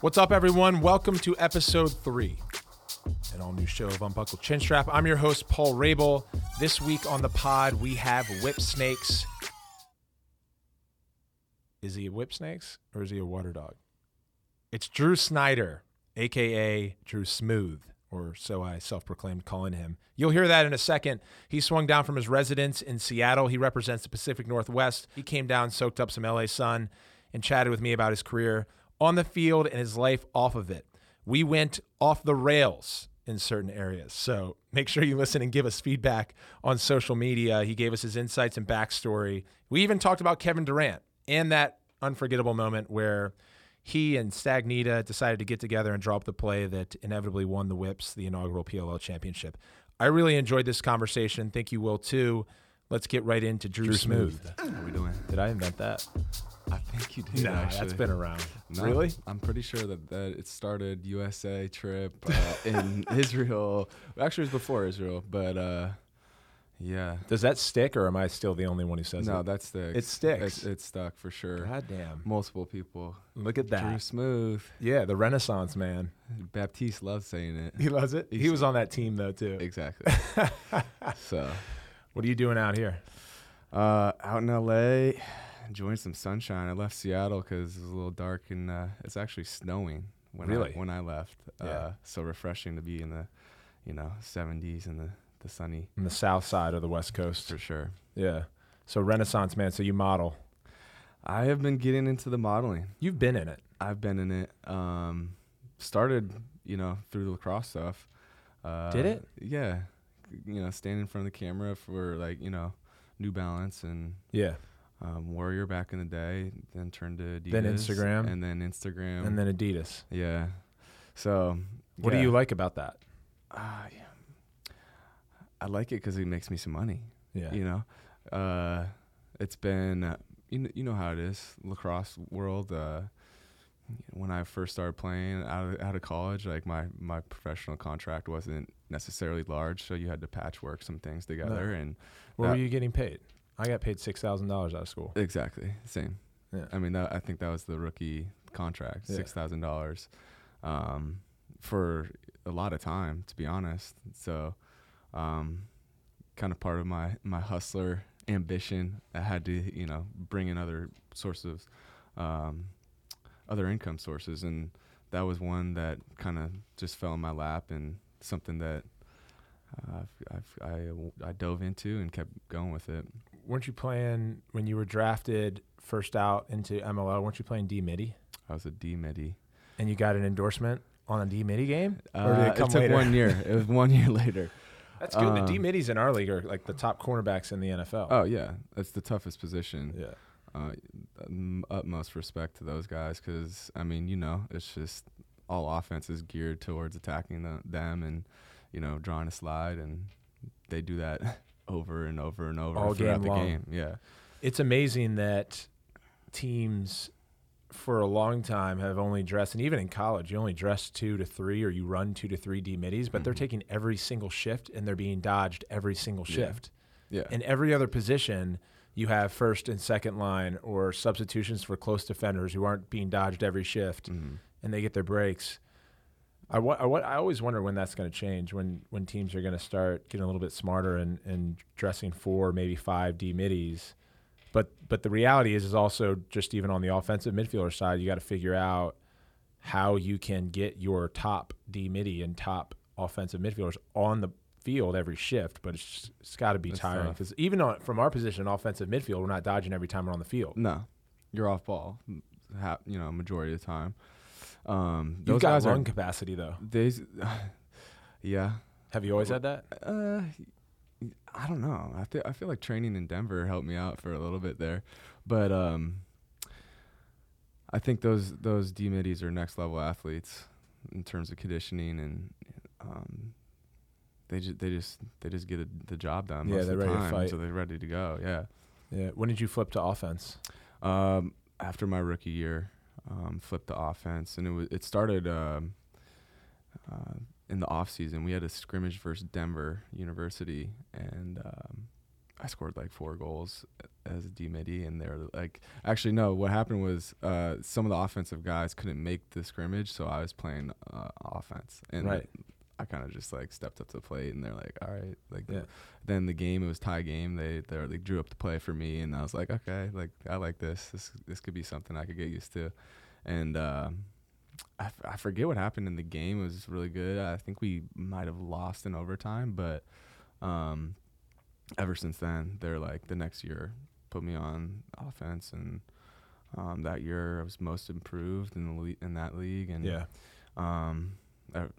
What's up, everyone? Welcome to episode three, an all new show of Unbuckled Chinstrap. I'm your host, Paul Rabil. This week on the pod, we have Whip Snakes. Is he a Whip Snakes or is he a water dog? It's Drew Snider, aka Drew Smooth, or so I self proclaimed calling him. You'll hear that in a second. He swung down from his residence in Seattle. He represents the Pacific Northwest. He came down, soaked up some LA sun, and chatted with me about his career on the field and his life off of it. We went off the rails in certain areas. So make sure you listen and give us feedback on social media. He gave us his insights and backstory. We even talked about Kevin Durant and that unforgettable moment where he and Stagnitta decided to get together and drop the play that inevitably won the Whips the inaugural PLL championship. I really enjoyed this conversation. Think you will too. Let's get right into Drew, Drew Smooth. Smooth. How we doing? Did I invent that? I think you did. No, actually. that's been around. No, Really? I'm pretty sure that, that it started USA trip uh, in Israel. Actually, it was before Israel, but uh, yeah. Does that stick, or am I still the only one who says No, it? that sticks. It sticks. It's, it's stuck for sure. God damn! Multiple people. Look at that. Drew. Smooth. Yeah, the Renaissance man. Baptiste loves saying it. He loves it. He was on that team though too. Exactly. so, What are you doing out here? uh, out in LA, enjoying some sunshine. I left Seattle because it was a little dark and uh, it's actually snowing when Really? I, when I left. Yeah. Uh, so refreshing to be in the, you know, 70s and the, the sunny On the south side of the West Coast. for sure. Yeah. So Renaissance man. So you model. I have been getting into the modeling. You've been in it. I've been in it. Um, started, you know, through the lacrosse stuff. Uh, Did it? Yeah. You know, standing in front of the camera for like, you know, New Balance and Yeah. um, Warrior back in the day, then turned to Adidas. Then Instagram. And then Instagram. And then Adidas. yeah. So, What do you like about that? Ah, yeah. I like it because it makes me some money. Yeah. You know, uh, it's been uh, you know, you know how it is lacrosse world. Uh, when I first started playing out of, out of college, like my my professional contract wasn't necessarily large, so you had to patchwork some things together. And What were you getting paid? I got paid six thousand dollars out of school. exactly same. Yeah. I mean, that, I think that was the rookie contract, Yeah. six thousand dollars, um, for a lot of time, to be honest. So, um, kind of part of my my hustler ambition. I had to, you know, bring in other sources, um, other income sources, and that was one that kind of just fell in my lap and something that. Uh, I've, I've, I, I dove into and kept going with it. Weren't you playing when you were drafted first out into MLL? Weren't you playing D midi? I was a D midi. And you got an endorsement on a D midi game? Or did Uh, it took later? one year. It was one year later. That's good. the Um, D middies in our league are like the top cornerbacks in the NFL. Oh yeah, that's the toughest position. yeah. Uh, utmost respect to those guys because I mean, you know, it's just all offense is geared towards attacking the, them and you know drawing a slide, and they do that over and over and over All throughout game the long. game. Yeah, It's amazing that teams for a long time have only dressed, and even in college, you only dress two to three or you run two to three D middies, but they're Mhm. taking every single shift and they're being dodged every single Yeah. shift. yeah, In every other position, you have first and second line or substitutions for close defenders who aren't being dodged every shift Mhm. and they get their breaks. I, wa- I, wa- I always wonder when that's going to change, when, when teams are going to start getting a little bit smarter and, and dressing four, maybe five D middies. But but the reality is is also just even on the offensive midfielder side, you got to figure out how you can get your top D midi and top offensive midfielders on the field every shift. But it's it's got to be That's tiring because even on, from our position, offensive midfield, we're not dodging every time we're on the field. no, you're off ball. Ha- you know, majority of the time. Um, You've those got guys lung are capacity though. they. Yeah, Have you always had that? Uh, I don't know. I feel I feel like training in Denver helped me out for a little bit there, but um, I think those those D middies are next level athletes in terms of conditioning and um, they just they just they just get a, the job done. Yeah, most they're of the ready to time, fight. so they're ready to go. Yeah. Yeah. When did you flip to offense? Um, after my rookie year, um, flipped to offense, and it was it started um, uh, in the off season. We had a scrimmage versus Denver University, and um, I scored like four goals as a D midi, and they're like, actually no. What happened was uh, some of the offensive guys couldn't make the scrimmage, so I was playing uh, offense, and Right. I kind of just like stepped up to the plate, and they're like, all right, like. Yeah. Then the game, it was tie game. They they they drew up the play for me, and I was like, okay, like I like this. This this could be something I could get used to, and. um I, f- I forget what happened in the game. It was really good. I think we might have lost in overtime, but um, ever since then, they're like the next year put me on offense, and um, that year I was most improved in the le- in that league, and Yeah. um, F-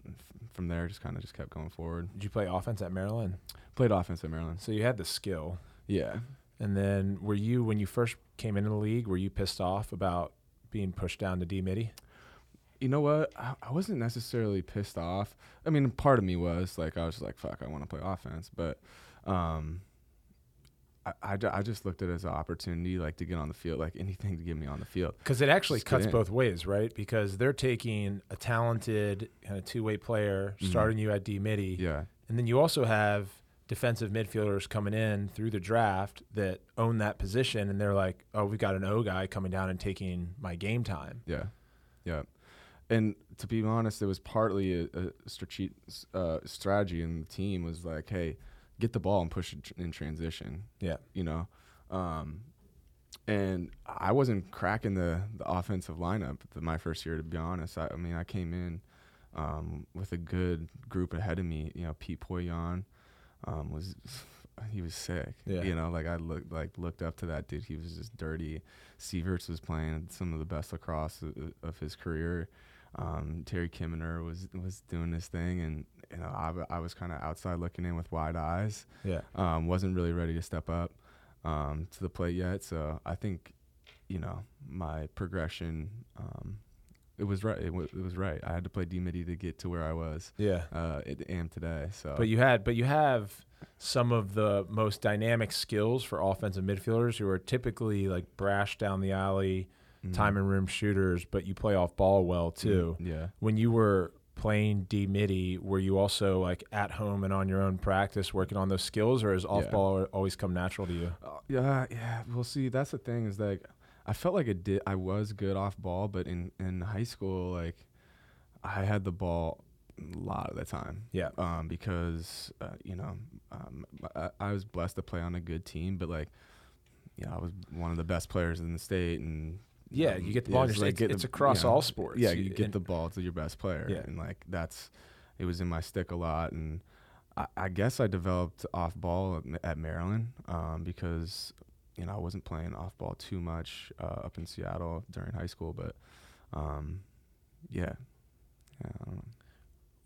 from there just kind of just kept going forward. Did you play offense at Maryland? Played offense at Maryland. So you had the skill. Yeah, And then were you when you first came into the league, were you pissed off about being pushed down to D midi? you know what? I, I wasn't necessarily pissed off. I mean, part of me was like, I was like, fuck, I want to play offense, but um, I, I, I just looked at it as an opportunity, like to get on the field, like anything to get me on the field. Because it actually Just cuts both ways, right? Because they're taking a talented kind of two way player, Mhm. starting you at D midi, Yeah, and then you also have defensive midfielders coming in through the draft that own that position, and they're like, "Oh, we've got an O guy coming down and taking my game time." yeah, yeah. And to be honest, it was partly a, a strate- uh, strategy in the team was like, hey, get the ball and push it in transition. Yeah. you know. Um, and I wasn't cracking the, the offensive lineup the, my first year, to be honest. I, I mean, I came in um, with a good group ahead of me. You know, Peet Poillon um, was he was sick. Yeah. You know, like I looked like looked up to that dude. He was just dirty. Sieverts was playing some of the best lacrosse of, of his career. Um, Terry Kimmener was was doing his thing, and you know I, I was kind of outside looking in with wide eyes Yeah. um, wasn't really ready to step up um, to the plate yet. So I think, you know, my progression, um, it was right. It, w- it was right. I had to play D midi to get to where I was Yeah. uh, it am today. So, But you had, but you have some of the most dynamic skills for offensive midfielders who are typically like brash down the alley, Mhm. time and room shooters, but you play off ball well too. Yeah. When you were playing D midi, were you also like at home and on your own practice working on those skills, or has off Yeah. ball always come natural to you? Uh, yeah, yeah. Well, see, that's the thing is like, I felt like it did. I was good off ball, but in in high school, like, I had the ball a lot of the time. Yeah. Um, because uh, you know, um, I, I was blessed to play on a good team, but like, you know, I was one of the best players in the state, and Yeah, um, you get the ball. it's like it's, get it's the- across all sports. Yeah, You- you get the ball to your best player, Yeah. and like that's it was in my stick a lot, and I, I guess I developed off ball at, at Maryland um, because you know I wasn't playing off ball too much uh, up in Seattle during high school, but um, yeah, yeah, I don't know.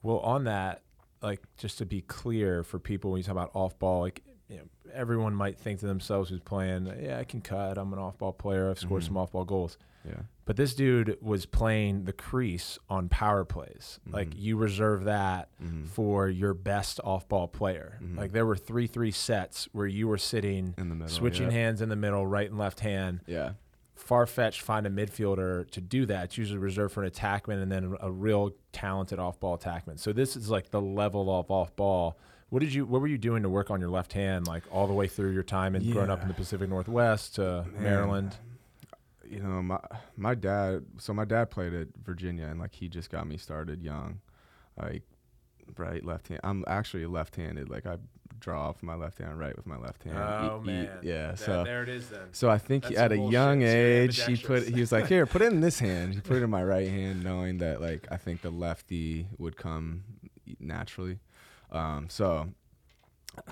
Well, on that, like just to be clear for people when you talk about off ball, like you know, everyone might think to themselves who's playing, yeah, I can cut. I'm an off ball player. I've scored Mhm. some off ball goals. yeah, But this dude was playing the crease on power plays. Like Mhm. you reserve that Mhm. for your best off ball player. Mhm. Like there were three three sets where you were sitting in the middle, switching yeah. hands in the middle, right and left hand. Yeah, Far fetched find a midfielder to do that. It's usually reserved for an attackman and then a real talented off ball attackman. So this is like the level of off ball. What did you what were you doing to work on your left hand like all the way through your time and growing up in the Pacific Northwest to Man, Maryland? You know, my my dad. So my dad played at Virginia, and like he just got me started young, like right left hand. I'm actually left-handed. Like I draw off my left hand, right with my left hand. Oh E- e- man. yeah. That- so there it is then. so I think That's at a young. Age, he put he was like, here, put it in this hand. He put it in my right hand, knowing that like I think the lefty would come naturally. Um, so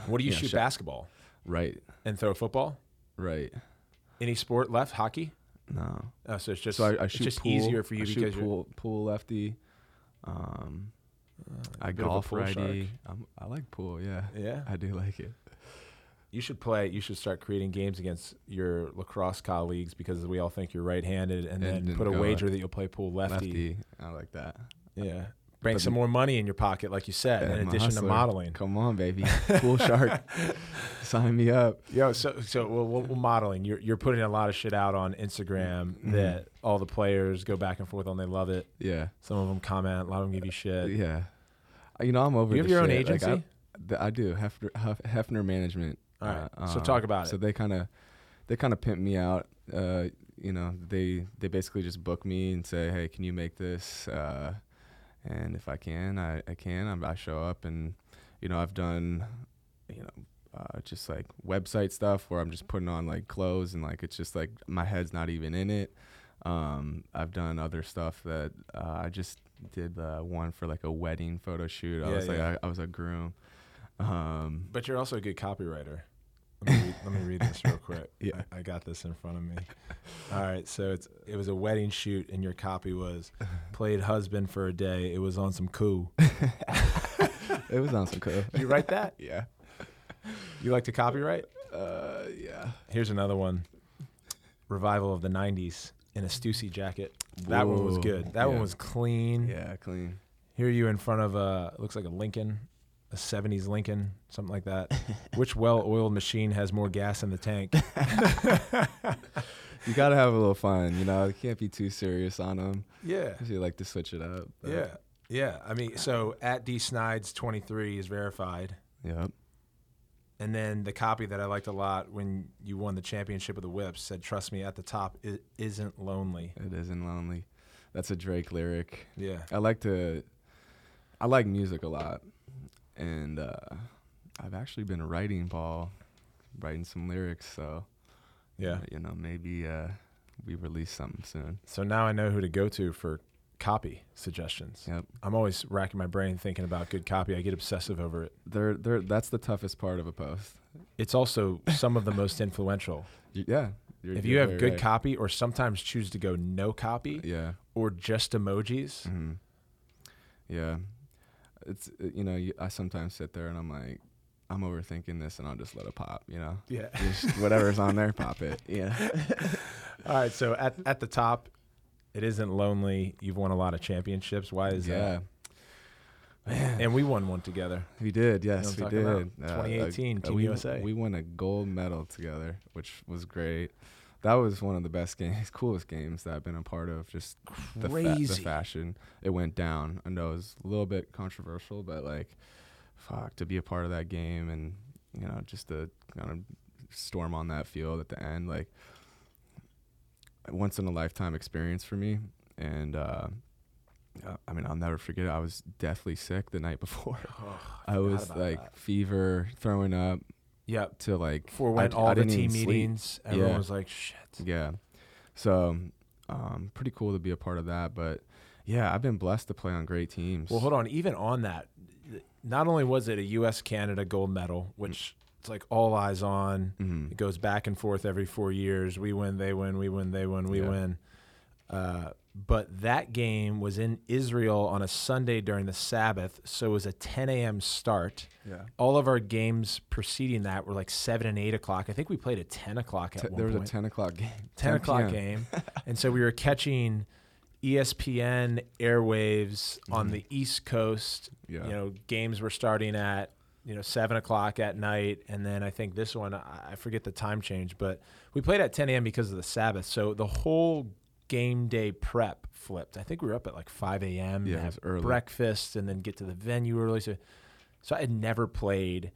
What do you shoot basketball right, and throw football? right. Any sport left? Hockey? No. Oh, so it's just so I, I shoot just pool. easier for you I shoot because you're pool, pool lefty. Um, uh, I a bit of a golf righty. I'm, I like pool. Yeah, Yeah. I do like it. You should play. You should start creating games against your lacrosse colleagues because we all think you're right-handed, and, And then put a wager that you'll play pool lefty. Lefty. I like that. Yeah, bring But some more money in your pocket, like you said, Yeah, in addition to modeling. Come on, baby. Pool shark. Sign me up. Yo, so so well, well, modeling. You're you're putting a lot of shit out on Instagram Mhm. that all the players go back and forth on. They love it. Yeah. Some of them comment. A lot of them give you shit. Yeah. Uh, You know, I'm over you have your own shit. Like, agency. I, th- I do. Hefner, Hefner Management. all right. Uh, so um, talk about it. So they kind of, they kind of pimp me out. Uh, you know, they they basically just book me and say, hey, can you make this? Uh, and if I can, I, I can. I'm, I show up and you know I've done you know uh, just like website stuff where I'm just putting on like clothes and like it's just like my head's not even in it. Um, I've done other stuff that uh, I just did the one for like a wedding photo shoot. I Yeah, was like yeah. I, I was a groom. Um, But you're also a good copywriter. Let me read, let me read this real quick. Yeah. I, I got this in front of me. All right, so it's it was a wedding shoot, and your copy was played husband for a day. It was on some cool. it was on some cool. You write that? yeah. You like to copyright? Uh, yeah. Here's another one. Revival of the '90s in a Stussy jacket. That one was good. That one was clean. Yeah, clean. Here you in front of a looks like a Lincoln, a '70s Lincoln, something like that. Which well-oiled machine has more gas in the tank? You gotta have a little fun, you know. You can't be too serious on them. Yeah. You like to switch it up. but- Yeah. Yeah. I mean, so at D Snides 23 is verified. Yep. And then the copy that I liked a lot when you won the championship of the whips said, Trust me, at the top, it isn't lonely. It isn't lonely. That's a Drake lyric. Yeah. I like to. I like music a lot, and uh, I've actually been writing Paul, writing some lyrics. So Yeah. you know maybe uh, we release something soon. So now I know who to go to for copy suggestions. Yep. I'm always racking my brain thinking about good copy. I get obsessive over it. They're they're that's the toughest part of a post. It's also some of the most influential. Yeah. If you're have good right. copy or sometimes choose to go no copy Yeah. or just emojis, hmm Yeah. It's uh, you know you, I sometimes sit there and I'm like I'm overthinking this and I'll just let it pop. You know. yeah. Just whatever's on there, pop it. Yeah. All right, so at at the top, it isn't lonely. You've won a lot of championships. Why is yeah. that? And we won one together. We did, know yes, what we did. talking about? Uh, uh, 2018 uh, Team we, USA. We won a gold medal together, which was great. That was one of the best games, coolest games that I've been a part of. Just the, fa- the fashion it went down. I know it was a little bit controversial, but like, fuck, to be a part of that game and you know just to kind of storm on that field at the end, like, once in a lifetime experience for me. And uh, I mean, I'll never forget. It. I was deathly sick the night before. I was like that. fever, throwing up Yep. to like For when I, all I the team sleep. meetings, everyone Yeah. was like, "Shit." Yeah. So, um, pretty cool to be a part of that. But yeah, I've been blessed to play on great teams. Well, hold on. Even on that, not only was it a U.S. Canada gold medal, Mm. which it's like all eyes on. Mhm. It goes back and forth every four years. We win, they win, we win, they win, we Yeah. win. Uh, but that game was in Israel on a Sunday during the Sabbath, so it was a 10 a.m. start. Yeah. All of our games preceding that were like seven and eight o'clock. I think we played at 10 o'clock at T- one there was point. a 10 o'clock game. 10 o'clock PM. game. and so we were catching ESPN airwaves on Mhm. the East Coast. Yeah. You know, games were starting at, you know, seven o'clock at night. And then I think this one, I I forget the time change, but we played at 10 a.m. because of the Sabbath. So the whole game day prep flipped. I think we were up at like 5 a.m. Yeah, to it was have early. breakfast and then get to the venue early. So, so I had never played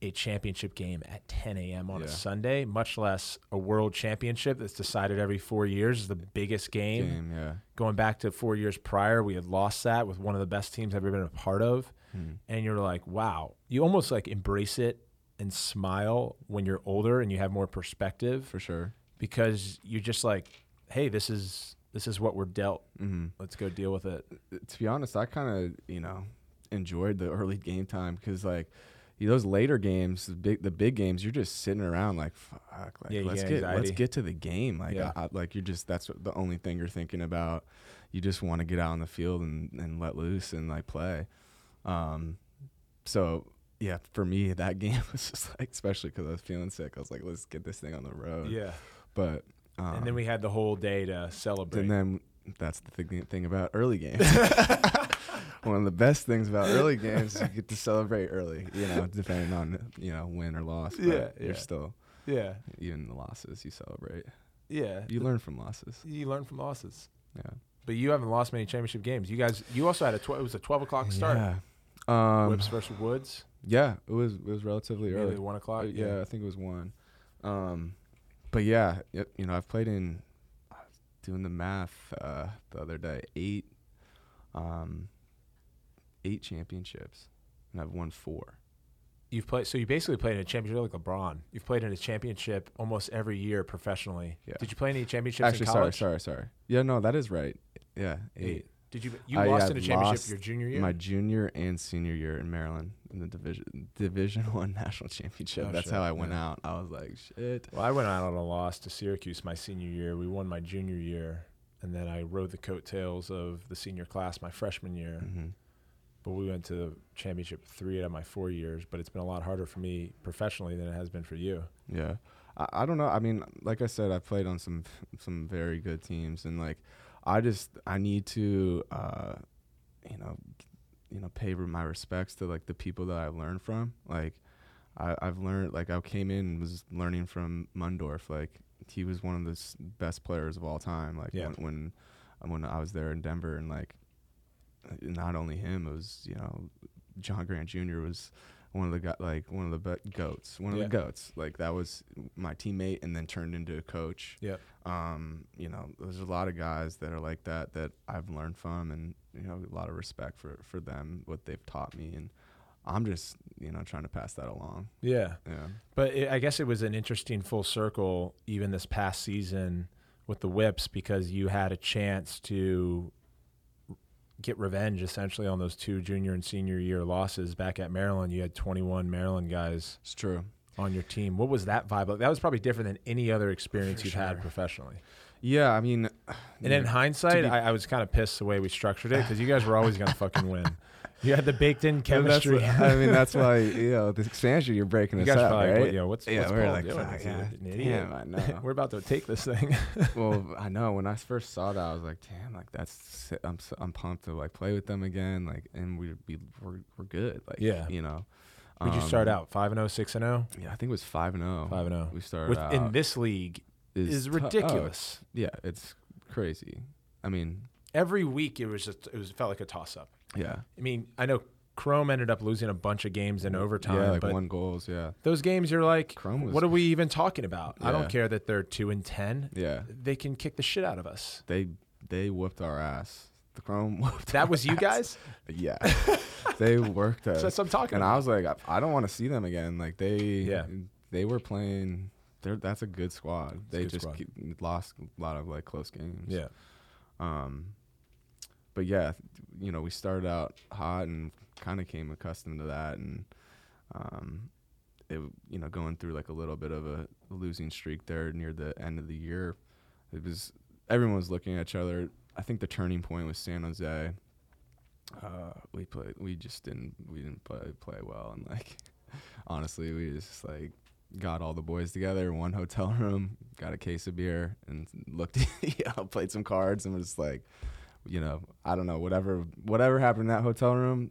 a championship game at 10 a.m. on a Sunday, much less a world championship that's decided every four years is the biggest game. game. Yeah. Going back to four years prior, we had lost that with one of the best teams I've ever been a part of. Hmm. And you're like, wow, you almost like embrace it and smile when you're older and you have more perspective For sure. because you're just like, hey, this is this is what we're dealt. hmm Let's go deal with it. To be honest, I kind of you know enjoyed the early game time because like. Those later games, the big the big games, you're just sitting around like, fuck, like Yeah, let's get get let's get to the game. Like, Yeah. I, I- like you're just that's the only thing you're thinking about. You just want to get out on the field and, and let loose and like play. Um, so yeah, for me that game was just like, especially because I was feeling sick. I was like, let's get this thing on the road. Yeah. But um, and then we had the whole day to celebrate. and then that's the thing, thing about early games. One of the best things about early games is you get to celebrate early. You know, depending on you know win or loss. But Yeah, you're yeah. still yeah. even the losses you celebrate. Yeah. You learn from losses. you learn from losses. Yeah. But you haven't lost many championship games. You guys, you also had a tw- it was a twelve o'clock start. Yeah. Um, Whips versus Woods, yeah, it was it was relatively early. maybe one o'clock. Uh, yeah, I think it was one. Um, but yeah, yep, you know, I've played in I was doing the math uh, the other day, eight um, eight championships, and I've won four. You've played, so you basically played in a championship like LeBron. You've played in a championship almost every year professionally. Yeah. Did you play any championships Actually, sorry, sorry, sorry. Yeah, no, that is right. Yeah, eight. Did you? You I, lost yeah, in a championship your junior year. My junior and senior year in Maryland in the division Division One national championship. Oh, That's shit, how I went yeah. out. I was like, shit. well, I went out on a loss to Syracuse my senior year. We won my junior year, and then I rode the coattails of the senior class my freshman year. hmm But we went to the championship three out of my four years. But it's been a lot harder for me professionally than it has been for you. Yeah, I, I don't know. I mean, like I said, I played on some some very good teams, and like, I just I need to, uh, you know, you know, pay my respects to like the people that I've learned from. Like, I, I've learned like I came in and was learning from Mundorf. Like, he was one of the s- best players of all time. Like Yeah. when when when I was there in Denver, and like, not only him, it was you know, John Grant Jr. was one of the go- like one of the be- goats, one of Yeah. the goats. Like that was my teammate, and then turned into a coach. Yep. Um, you know, there's a lot of guys that are like that that I've learned from, and you know, a lot of respect for for them, what they've taught me, and I'm just you know trying to pass that along. Yeah. Yeah. But it, I guess it was an interesting full circle, even this past season with the Whips, because you had a chance to get revenge essentially on those two junior and senior year losses back at Maryland. You had 21 Maryland guys It's true. on your team. What was that vibe like? That was probably different than any other experience For you've had professionally. Yeah, I mean, And in hindsight, be- I, I was kind of pissed the way we structured it because you guys were always going to fucking win. You had the baked in chemistry. I mean, that's why you know the expansion you're breaking you us up, like, right? what, yo, what's, yeah, what's we were Paul like, doing? fuck, Is he yeah, an idiot? damn, I know. we're about to take this thing. well, I know when I first saw that, I was like, damn, like that's I'm so, I'm pumped to like play with them again, like, and we'd be we're, we're good, like, Yeah. you know. Did you start Um, out 5 and 0, 6 and 0? Yeah, I think it was five and zero. 5 and 0. We started With, out. in this league is oh, ridiculous. yeah, it's crazy. I mean, Every week it was just it was felt like a toss up. yeah, I mean, I know Chrome ended up losing a bunch of games in overtime, yeah, like but one goals, yeah, those games you're like, Chrome was, what are we even talking about? I don't care that they're 2 and 10. yeah, They can kick the shit out of us. they they whooped our ass. The Chrome whooped. That was you guys? Yeah, they worked us. So that's what I'm talking and about. I was like, I, I don't want to see them again. Like they, Yeah. they were playing. They're, that's a good squad. a they good just squad. keep- lost a lot of like close games. yeah. Um, but yeah, you know, we started out hot and kind of came accustomed to that, and um, it you know going through like a little bit of a losing streak there near the end of the year. It was everyone was looking at each other. I think the turning point was San Jose. Uh, we played. We just didn't. We didn't play play well, and like honestly, we just like got all the boys together in one hotel room, got a case of beer, and looked. you know, played some cards, and was like, you know, I don't know, whatever whatever happened in that hotel room,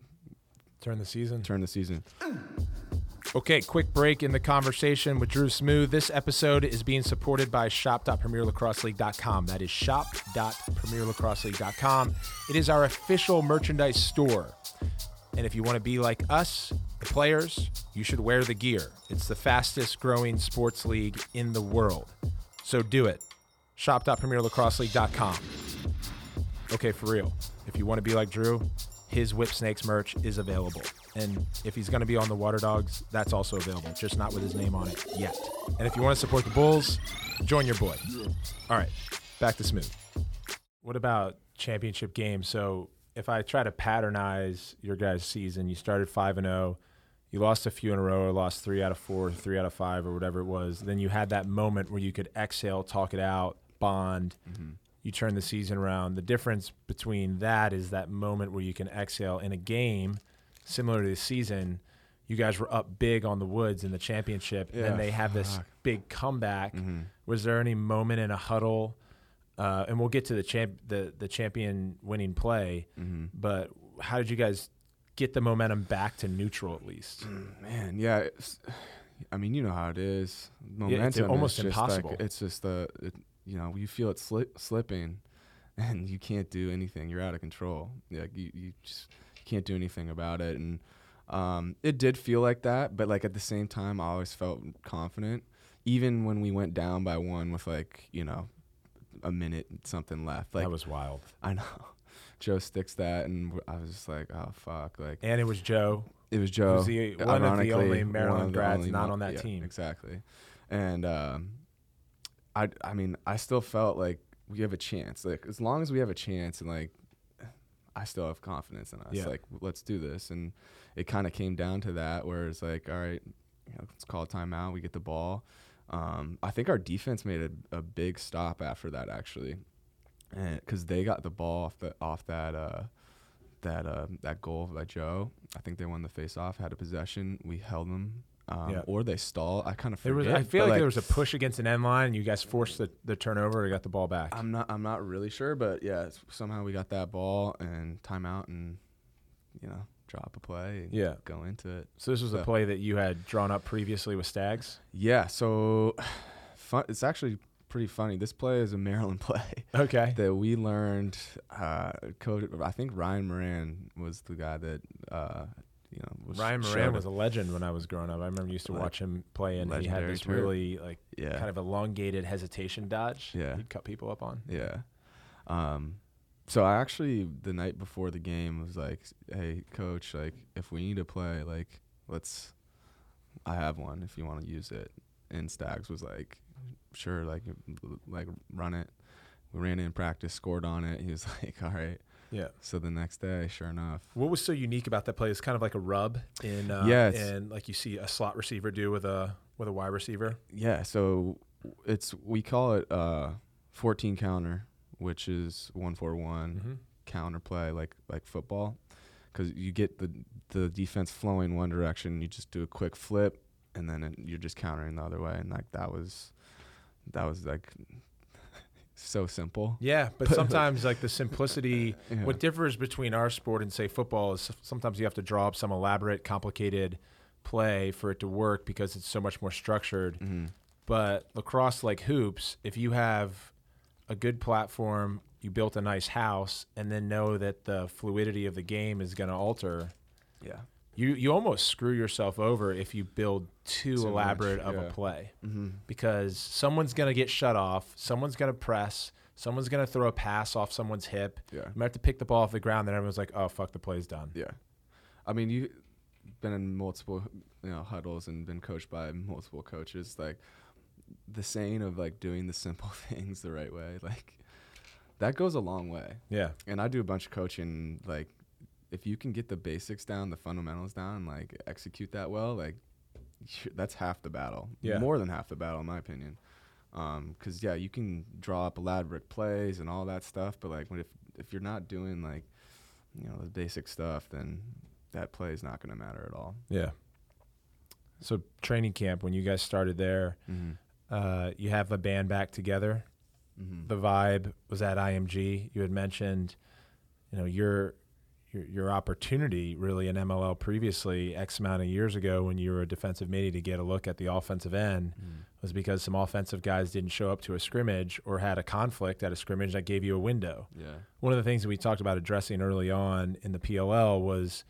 Turn the season. turn the season. Okay, quick break in the conversation with Drew Smooth. This episode is being supported by shop.premierlacrosseleague.com. That is shop.premierlacrosseleague.com. It is our official merchandise store. And if you want to be like us, the players, you should wear the gear. It's the fastest growing sports league in the world. So do it. Shop.premierlacrosseleague.com. Okay, for real. If you want to be like Drew, his Whip Snakes merch is available. And if he's going to be on the Water Dogs, that's also available, just not with his name on it yet. And if you want to support the Bulls, join your boy. All right, back to Smooth. What about championship games? So if I try to patternize your guys' season, you started 5 and 0, you lost a few in a row, or lost three out of four, three out of five, or whatever it was. Then you had that moment where you could exhale, talk it out, bond, you turn the season around. The difference between that is that moment where you can exhale in a game, similar to the season. You guys were up big on the Woods in the championship, and Yeah, then they have this big comeback. Mm-hmm. Was there any moment in a huddle? Uh, and we'll get to the champ, the the champion winning play. Mm-hmm. But how did you guys get the momentum back to neutral at least? Man, yeah. It's, I mean, you know how it is. Momentum yeah, it's is almost just impossible. Like, it's just the, it, you know, you feel it slip, slipping, and you can't do anything. You're out of control. Like you, you just can't do anything about it. And um, it did feel like that, but like at the same time, I always felt confident. even when we went down by one with like you know a minute and something left, like that was wild. I know. Joe sticks that, and I was just like, "Oh fuck!" Like And it was Joe. it was Joe. was the- one of the only Maryland grads only not on that yeah, team. Exactly. And um, I, I mean, I still felt like we have a chance. Like as long as we have a chance, and like, I still have confidence in us. Yeah. Like let's do this. And it kind of came down to that, where it's like, all right, you know, let's call a timeout. We get the ball. Um, I think our defense made a, a big stop after that, actually, and because they got the ball off the off that. Uh, that uh, that goal by Joe. I think they won the face off, had a possession. We held them, um, Yeah. or they stall. I kind of There forget. was. I feel but, like, there was a push against an end line, and you guys forced the, the turnover and got the ball back. I'm not. I'm not really sure, but yeah, somehow we got that ball and timeout, and you know, drop a play. And Yeah. go into it. so this was a play that you had drawn up previously with Stags. Yeah. So, fun. It's actually pretty funny. This play is a Maryland play. Okay. that we learned. Uh, coach, I think Ryan Moran was the guy that uh, you know was Ryan Moran was a legend when I was growing up. I remember used to Le- watch him play, and he had this really like yeah kind of elongated hesitation dodge. Yeah. he'd cut people up on. Yeah. Um, so I actually the night before the game was like, "Hey, coach, like if we need to play, like let's. I have one if you want to use it." And Stags was like, "Sure, like like run it." We ran it in practice, scored on it. He was like, "All right." Yeah. So the next day, sure enough, What was so unique about that play? It's kind of like a rub in, uh, Yeah, and like you see a slot receiver do with a with a wide receiver. yeah. So it's we call it uh 14 counter, which is one for one. Mm-hmm. counter play like like football because you get the the defense flowing one direction you just do a quick flip and then it, you're just countering the other way and like that was that was like so simple Yeah, but sometimes like the simplicity. Yeah. What differs between our sport and say football is sometimes you have to draw up some elaborate, complicated play for it to work because it's so much more structured. Mhm. But lacrosse, like hoops, if you have a good platform, you built a nice house, and then know that the fluidity of the game is going to alter, yeah you you almost screw yourself over if you build too, Too much, elaborate of a play mm-hmm. because someone's going to get shut off, someone's going to press, someone's going to throw a pass off someone's hip. yeah You might have to pick the ball off the ground, then everyone's like, "Oh fuck, the play's done." yeah i mean you've been in multiple you know huddles and been coached by multiple coaches like the saying of like doing the simple things the right way like that goes a long way Yeah, and I do a bunch of coaching. Like, if you can get the basics down, the fundamentals down, like execute that well, like that's half the battle. Yeah. more than half the battle, in my opinion. Because yeah, you can draw up elaborate plays and all that stuff, but like, when if if you're not doing like, you know, the basic stuff, then that play is not going to matter at all. yeah. So training camp, when you guys started there, Mm-hmm. Uh, you have a band back together. Mm-hmm. The vibe was at IMG. You had mentioned, you know, your your your opportunity really in MLL previously X amount of years ago when you were a defensive midi to get a look at the offensive end Mm-hmm. was because some offensive guys didn't show up to a scrimmage or had a conflict at a scrimmage that gave you a window. Yeah. one of the things that we talked about addressing early on in the PLL was,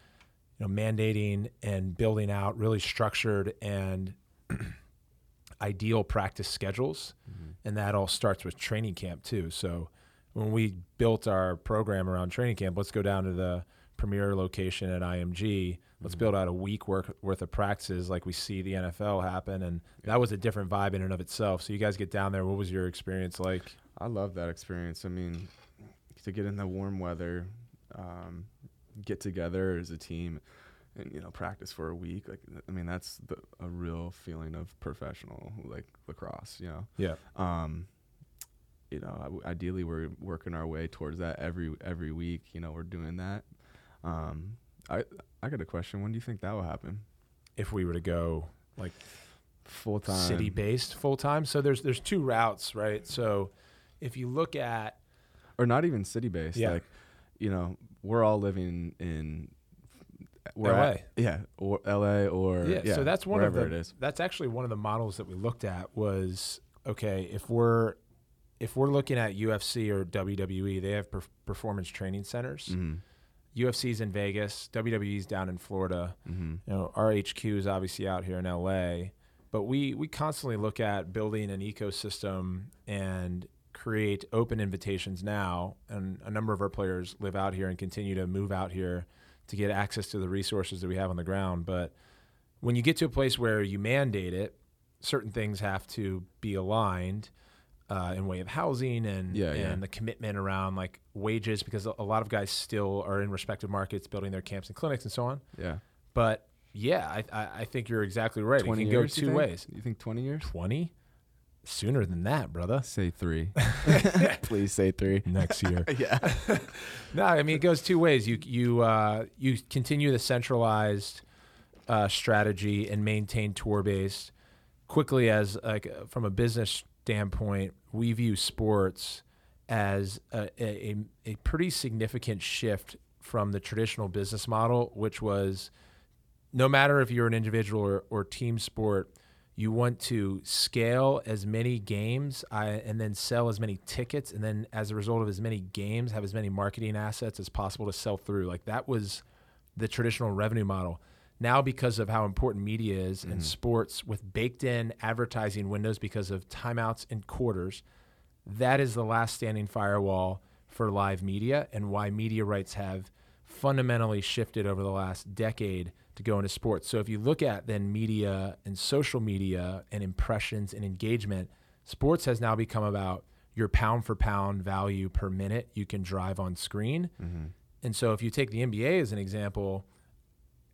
you know, mandating and building out really structured and ideal practice schedules, Mm-hmm. and that all starts with training camp too. So when we built our program around training camp, let's go down to the premier location at IMG. Let's Mhm. build out a week work, worth of practices like we see the NFL happen, and that was a different vibe in and of itself. So you guys get down there. What was your experience like? I love that experience. I mean, to get in the warm weather, um, get together as a team, and you know practice for a week. Like, I mean, that's the, a real feeling of professional like lacrosse. You know, Yeah. um, you know, ideally we're working our way towards that every every week. You know, we're doing that. Um, I I got a question. When do you think that will happen? If we were to go like Full time. city based full time. So there's there's two routes, right? So if you look at or not even city based. Yeah. Like, you know, we're all living in. We're LA. at- yeah, or L.A. or yeah, so that's one of the it is. that's actually one of the models that we looked at was okay if we're if we're looking at UFC or WWE, they have per- performance training centers. Mm-hmm. UFC's in Vegas, WWE's down in Florida. Mm-hmm. You know, our HQ is obviously out here in LA. but we we constantly look at building an ecosystem and create open invitations now. And a number of our players live out here and continue to move out here to get access to the resources that we have on the ground. But when you get to a place where you mandate it, certain things have to be aligned uh, in way of housing and Yeah, and yeah. the commitment around like wages because a lot of guys still are in respective markets building their camps and clinics and so on. Yeah. But yeah, I I, I think you're exactly right. It can years, go two think? ways. You think 20 years? Twenty sooner than that, brother. Say three. Please say three. Next year. yeah. no, I mean it goes two ways. You you uh, you continue the centralized uh, strategy and maintain tour based quickly as like from a business standpoint. We view sports as a, a, a pretty significant shift from the traditional business model, which was no matter if you're an individual or, or team sport, you want to scale as many games I, and then sell as many tickets. And then as a result of as many games, have as many marketing assets as possible to sell through. Like that was the traditional revenue model. Now, because of how important media is and mm-hmm. sports with baked in advertising windows because of timeouts and quarters, that is the last standing firewall for live media and why media rights have fundamentally shifted over the last decade to go into sports. So if you look at then media and social media and impressions and engagement, sports has now become about your pound for pound value per minute you can drive on screen. Mm-hmm. And so if you take the NBA as an example,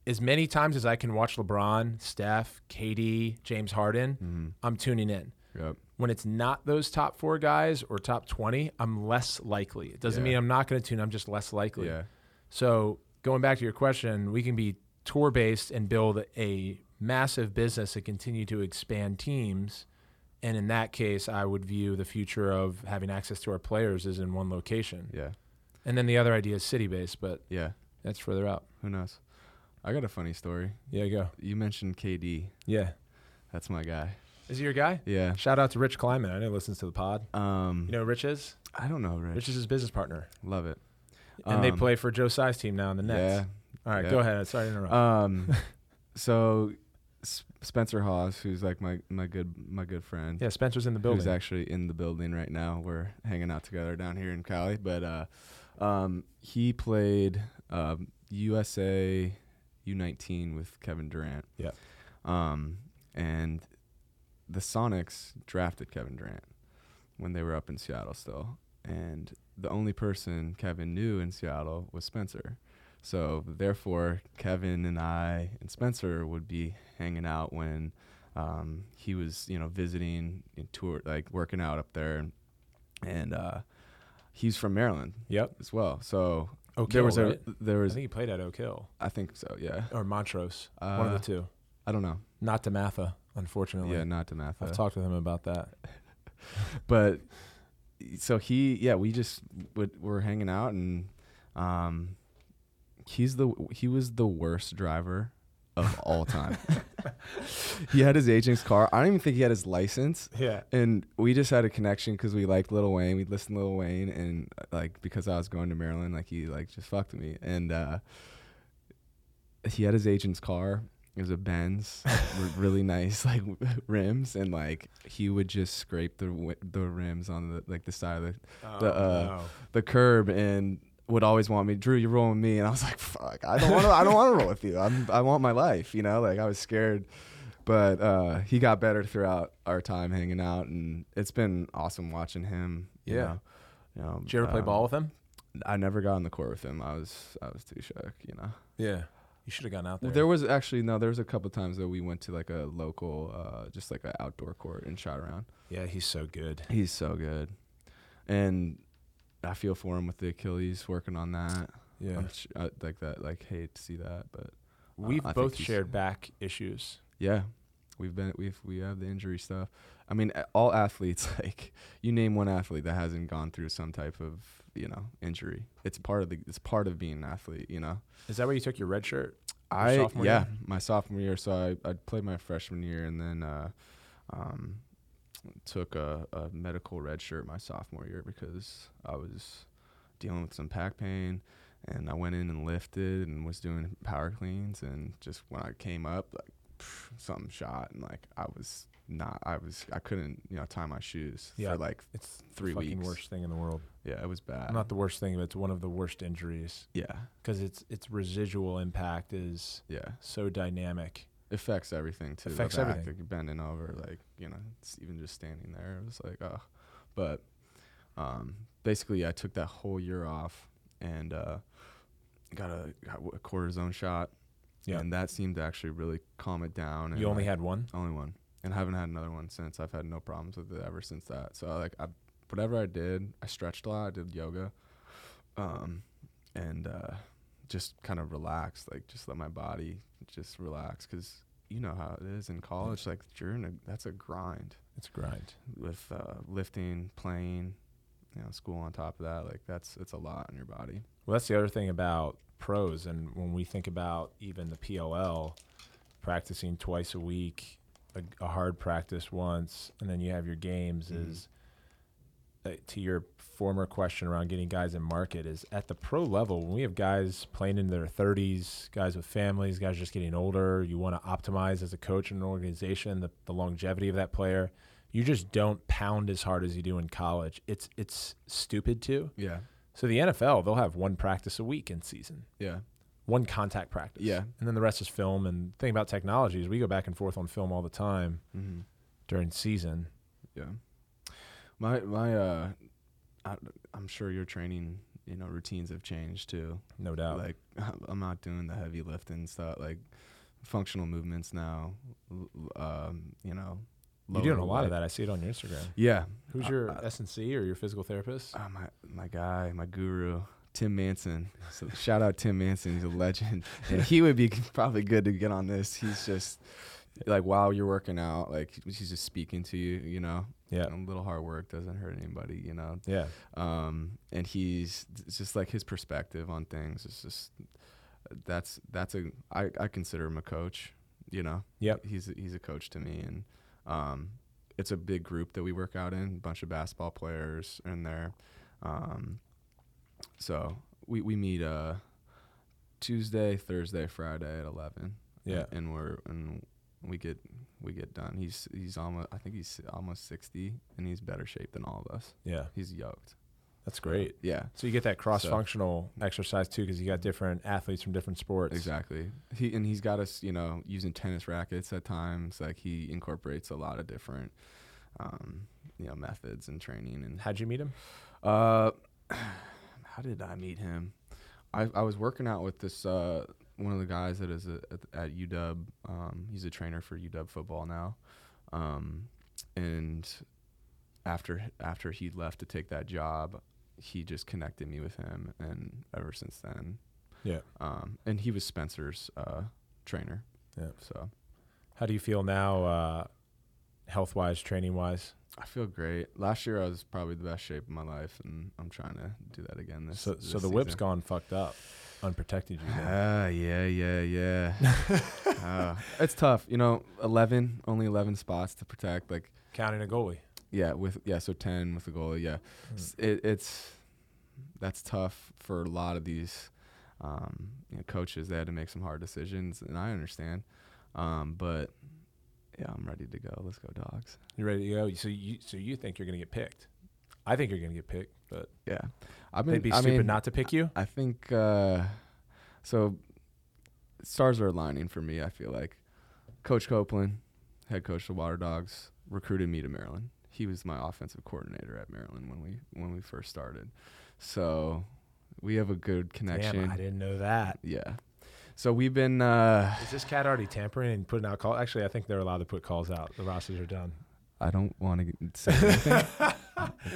as many times as I can watch LeBron, Steph, KD, James Harden, mm-hmm. I'm tuning in Yep. when it's not those top four guys or top 20, I'm less likely. It doesn't Yeah. mean I'm not going to tune, I'm just less likely. Yeah. So, going back to your question, we can be tour based and build a massive business and continue to expand teams. And in that case, I would view the future of having access to our players is in one location. Yeah. And then the other idea is city based, but Yeah. that's further out. Who knows? I got a funny story. Yeah, go. You mentioned KD. Yeah. That's my guy. Is he your guy? Yeah. Shout out to Rich Kleiman. I know he listens to the pod. Um, You know who Rich is? I don't know, Rich. Rich is his business partner. Love it. And they Um, play for Joe Tsai's team now in the Nets. Yeah. All right, Yeah. go ahead. Sorry to interrupt. Um, so S- Spencer Haas, who's like my my good my good friend, yeah, Spencer's in the who's building. actually in the building right now. We're hanging out together down here in Cali, but uh, um, he played um, USA U19 with Kevin Durant. Yeah. Um, and the Sonics drafted Kevin Durant when they were up in Seattle still, and the only person Kevin knew in Seattle was Spencer. So therefore, Kevin and I and Spencer would be hanging out when um, he was, you know, visiting and tour, like working out up there, and uh, he's from Maryland Yep. as well. So Oak there Hill, was a right? there I was think he played at Oak Hill I think so, yeah. or Montrose. one Uh, of the two. I don't know. Not DeMatha, unfortunately. Yeah, not DeMatha. I've talked with him about that. but so he yeah we just would were hanging out and um he's the he was the worst driver of all time he had his agent's car i don't even think he had his license Yeah. and we just had a connection because we liked Lil Wayne. We'd listen to Lil Wayne, and uh, like because I was going to Maryland, like he like just fucked me. And uh, he had his agent's car. It was a Benz, really nice like rims, and like he would just scrape the the rims on the like the side of the Oh, The, uh, no. the curb and would always want me, Drew, you're rolling with me, and I was like, fuck, I don't want to, I don't want to roll with you. I'm, I want my life, you know, like I was scared, but uh, he got better throughout our time hanging out, and it's been awesome watching him. You Yeah. know, you know, Did you ever play um, ball with him? I never got on the court with him. I was, I was too shook, you know. Yeah. You should have gotten out there. There was actually no. There was a couple times that we went to like a local, uh, just like an outdoor court and shot around. yeah, he's so good. He's so good, and I feel for him with the Achilles working on that. Yeah. Sh- I, like that. Like hate to see that, but We've I both shared back issues. yeah, we've been we've we have the injury stuff. I mean, all athletes like you name one athlete that hasn't gone through some type of you know injury. It's part of the it's part of being an athlete. You know. Is that where you took your red shirt? I yeah, year? my sophomore year. So I I played my freshman year and then uh, um, took a, a medical red shirt my sophomore year because I was dealing with some pack pain and I went in and lifted and was doing power cleans and just when I came up like pff, something shot, and like I was not, I was, I couldn't, you know, tie my shoes Yeah. for like It's three the fucking weeks. worst thing in the world. Yeah, it was bad. Not the worst thing, but it's one of the worst injuries yeah, because its its residual impact is yeah. so dynamic. Affects everything too. the Affects back, everything. like, bending over, like you know, it's even just standing there. It was like, oh, but um, basically, I took that whole year off and uh, got a, got a cortisone shot. Yeah. and that seemed to actually really calm it down. And You only had one. only one, and I haven't had another one since. I've had no problems with it ever since that. So like, I whatever I did, I stretched a lot. I did yoga, um, and uh, just kind of relaxed. Like just let my body just relax because you know how it is in college. Like you're in a that's a grind It's a grind. with uh, lifting, playing, you know, school on top of that. Like that's it's a lot on your body. Well, that's the other thing about pros, and when we think about even the PLL, practicing twice a week, a, a hard practice once, and then you have your games. Mhm. Is uh, to your former question around getting guys in market is at the pro level when we have guys playing in their 30s, guys with families, guys just getting older. You want to optimize as a coach in an organization the, the longevity of that player. You just don't pound as hard as you do in college. It's it's stupid to. Yeah, So the NFL, they'll have one practice a week in season, yeah, one contact practice. Yeah. And then the rest is film. And the thing about technology is we go back and forth on film all the time mm-hmm. during season. Yeah. My my uh, I, I'm sure your training you know routines have changed too. No doubt. Like I'm not doing the heavy lifting stuff like functional movements now. Um, you know, You're doing a lot of that. I see it on your Instagram. Yeah. Who's Uh, your uh, S and C or your physical therapist? Uh, my my guy, my guru, Tim Manson. So shout out Tim Manson. He's a legend, and he would be probably good to get on this. He's just like while you're working out, like he's just speaking to you. You know, Yeah. a little hard work doesn't hurt anybody. You know, Yeah. um, and he's it's just like his perspective on things is just that's that's a I, I consider him a coach. You know, Yep. he's a, he's a coach to me, and um, it's a big group that we work out in. A bunch of basketball players in there, um, so we we meet uh Tuesday, Thursday, Friday at eleven. Yeah. and we're and we get we get done. He's he's almost I think he's almost sixty, and he's better shape than all of us. Yeah. He's yoked. That's great. Yeah, So you get that cross functional exercise too because you got different athletes from different sports. exactly. He and he's got us, you know, using tennis rackets at times. Like he incorporates a lot of different, um, you know, methods and training. And How'd you meet him? uh, how did I meet him? I I was working out with this uh one of the guys that is a, at, at UW. Um, he's a trainer for UW football now, um, and after after he left to take that job, he just connected me with him, and ever since then, Yeah. um, and he was Spencer's uh, trainer. Yeah. So How do you feel now, uh, health wise, training wise? I feel great. Last year I was probably the best shape of my life, and I'm trying to do that again this. So, this so the whip's gone fucked up, unprotected you. Ah, yeah, yeah, yeah. uh, it's tough, you know. Eleven, only eleven spots to protect. Like, Counting a goalie. yeah, with yeah, so ten with the goalie. Yeah, Hmm. It, it's that's tough for a lot of these um, you know, coaches. They had to make some hard decisions, and I understand. Um, but yeah, I'm ready to go. Let's go, dogs. You ready to go? So you so you think you're gonna get picked? I think you're gonna get picked, but Yeah, I've they'd be I stupid mean, not to pick you. I think uh, so. Stars are aligning for me. I feel like Coach Copeland, head coach of the Water Dogs, recruited me to Maryland. He was my offensive coordinator at Maryland when we when we first started. So we have a good connection. Damn, I didn't know that. yeah. So we've been. Uh, Is this cat already tampering and putting out calls? Actually, I think they're allowed to put calls out. The rosters are done. I don't want to say anything.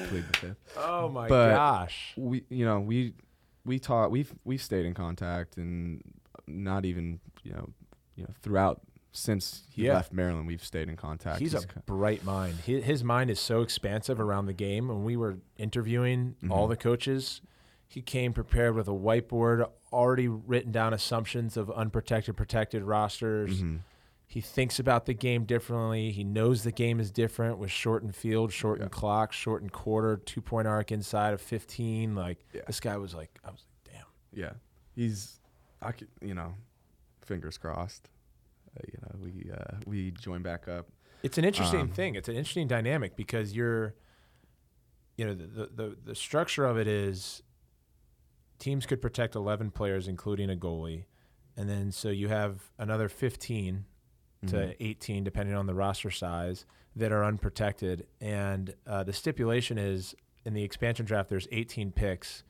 Plead the fifth. Oh my But- gosh. we you know we we taught we've we've stayed in contact and not even you know you know throughout since he Yeah. left Maryland we've stayed in contact. He's a co- bright mind. His, his mind is so expansive around the game. When we were interviewing all Mhm. the coaches, he came prepared with a whiteboard, already written down assumptions of unprotected, protected rosters. Mhm. He thinks about the game differently. He knows the game is different with shortened field, shortened Yeah. clock, shortened quarter, two point arc inside of 15. Like, Yeah. this guy was like, I was like, damn. yeah he's I could you know fingers crossed you know, we uh, we join back up. It's an interesting Um, thing. It's an interesting dynamic because you're, you know, the, the the the structure of it is teams could protect 11 players, including a goalie, and then so you have another 15 To 18, depending on the roster size, that are unprotected. And uh, the stipulation is in the expansion draft, there's 18 picks.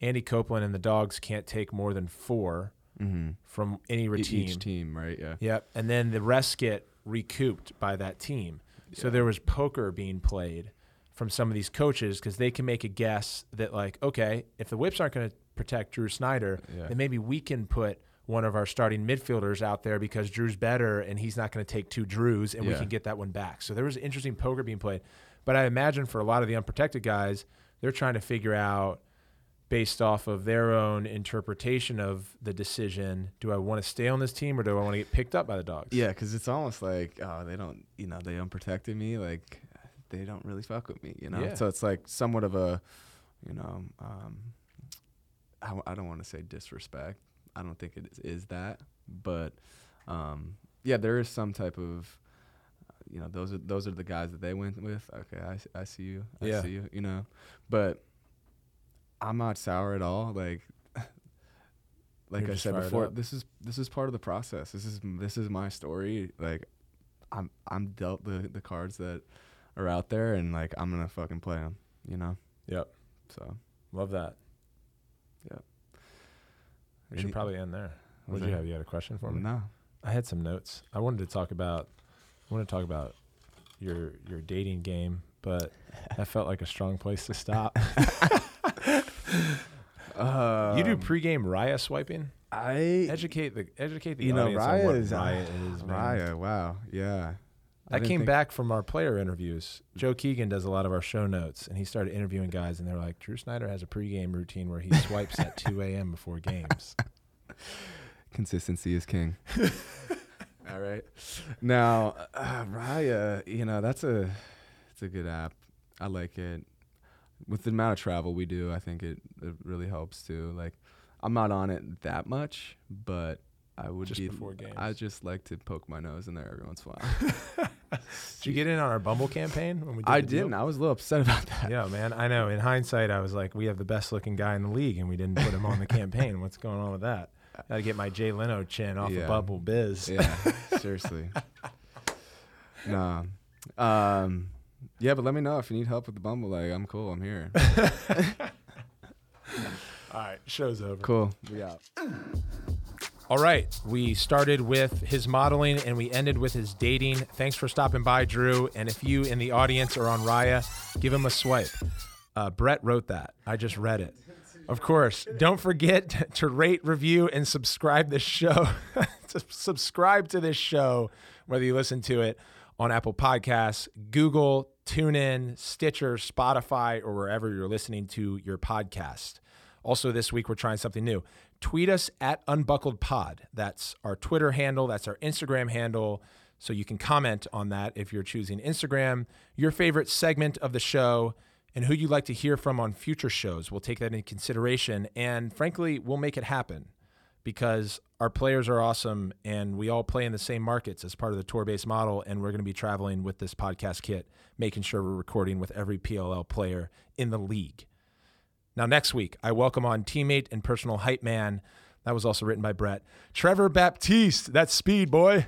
Andy Copeland and the Dogs can't take more than four Mhm. from any E- team. Each team, right? Yeah. Yep. And then the rest get recouped by that team. So there was poker being played from some of these coaches because they can make a guess that, like, okay, if the Whips aren't going to protect Drew Snider, Yeah. then maybe we can put one of our starting midfielders out there because Drew's better and he's not going to take two Drews and we can get that one back. So there was interesting poker being played. But I imagine for a lot of the unprotected guys, they're trying to figure out based off of their own interpretation of the decision do I want to stay on this team or do I want to get picked up by the dogs? Yeah, because it's almost like oh, they don't, you know, they unprotected me. Like they don't really fuck with me, you know. Yeah. So it's like somewhat of a, you know, um, I, I don't want to say disrespect. I don't think it is, is that, but um, yeah, there is some type of, you know, those are those are the guys that they went with. Okay, I, I see you. I Yeah. see you. You know, but I'm not sour at all. Like. Like You're I said before, this is this is part of the process. This is this is my story. Like, I'm I'm dealt the the cards that are out there, and like I'm gonna fucking play them. You know. Yep. So Love that. We should probably end there. What did you have? You had a question for me? No. I had some notes. I wanted to talk about I want to talk about your your dating game, but that felt like a strong place to stop. Uh, you do pregame Raya swiping? I Educate the educate the you know Raya is Raya is. man. Raya. Wow. Yeah. I, didn't came think- back from our player interviews. Joe Keegan does a lot of our show notes, and he started interviewing guys, and they're like, Drew Snider has a pregame routine where he swipes at 2 a.m. before games. Consistency is king. All right. Now, uh, Raya, you know that's a it's a good app. I like it. With the amount of travel we do, I think it, it really helps too. Like, I'm not on it that much, but I would Just be. before games. I just like to poke my nose in there every once in a while. Did you get in on our Bumble campaign when we did I the didn't. I was a little upset about that. Yeah, man. I know. In hindsight, I was like, we have the best looking guy in the league, and we didn't put him on the campaign. What's going on with that? Got to get my Jay Leno chin off Yeah. of Bubble Biz. Yeah, seriously. No. Um, yeah, but let me know if you need help with the Bumble. Like, I'm cool. I'm here. All right, show's over. cool. We out. All right, we started with his modeling and we ended with his dating. Thanks for stopping by, Drew. And if you in the audience are on Raya, give him a swipe. Uh, Brett wrote that. I just read it. Of course, don't forget to rate, review, and subscribe this show. to subscribe to this show, whether you listen to it on Apple Podcasts, Google, TuneIn, Stitcher, Spotify, or wherever you're listening to your podcast. Also, this week we're trying something new. Tweet us at Unbuckled Pod. That's our Twitter handle. That's our Instagram handle. So you can comment on that if you're choosing Instagram, your favorite segment of the show, and who you'd like to hear from on future shows. We'll take that into consideration. And frankly, we'll make it happen because our players are awesome and we all play in the same markets as part of the tour based model. And we're going to be traveling with this podcast kit, making sure we're recording with every PLL player in the league. Now, next week, I welcome on teammate and personal hype man. That was also written by Brett. Trevor Baptiste. That's speed, boy.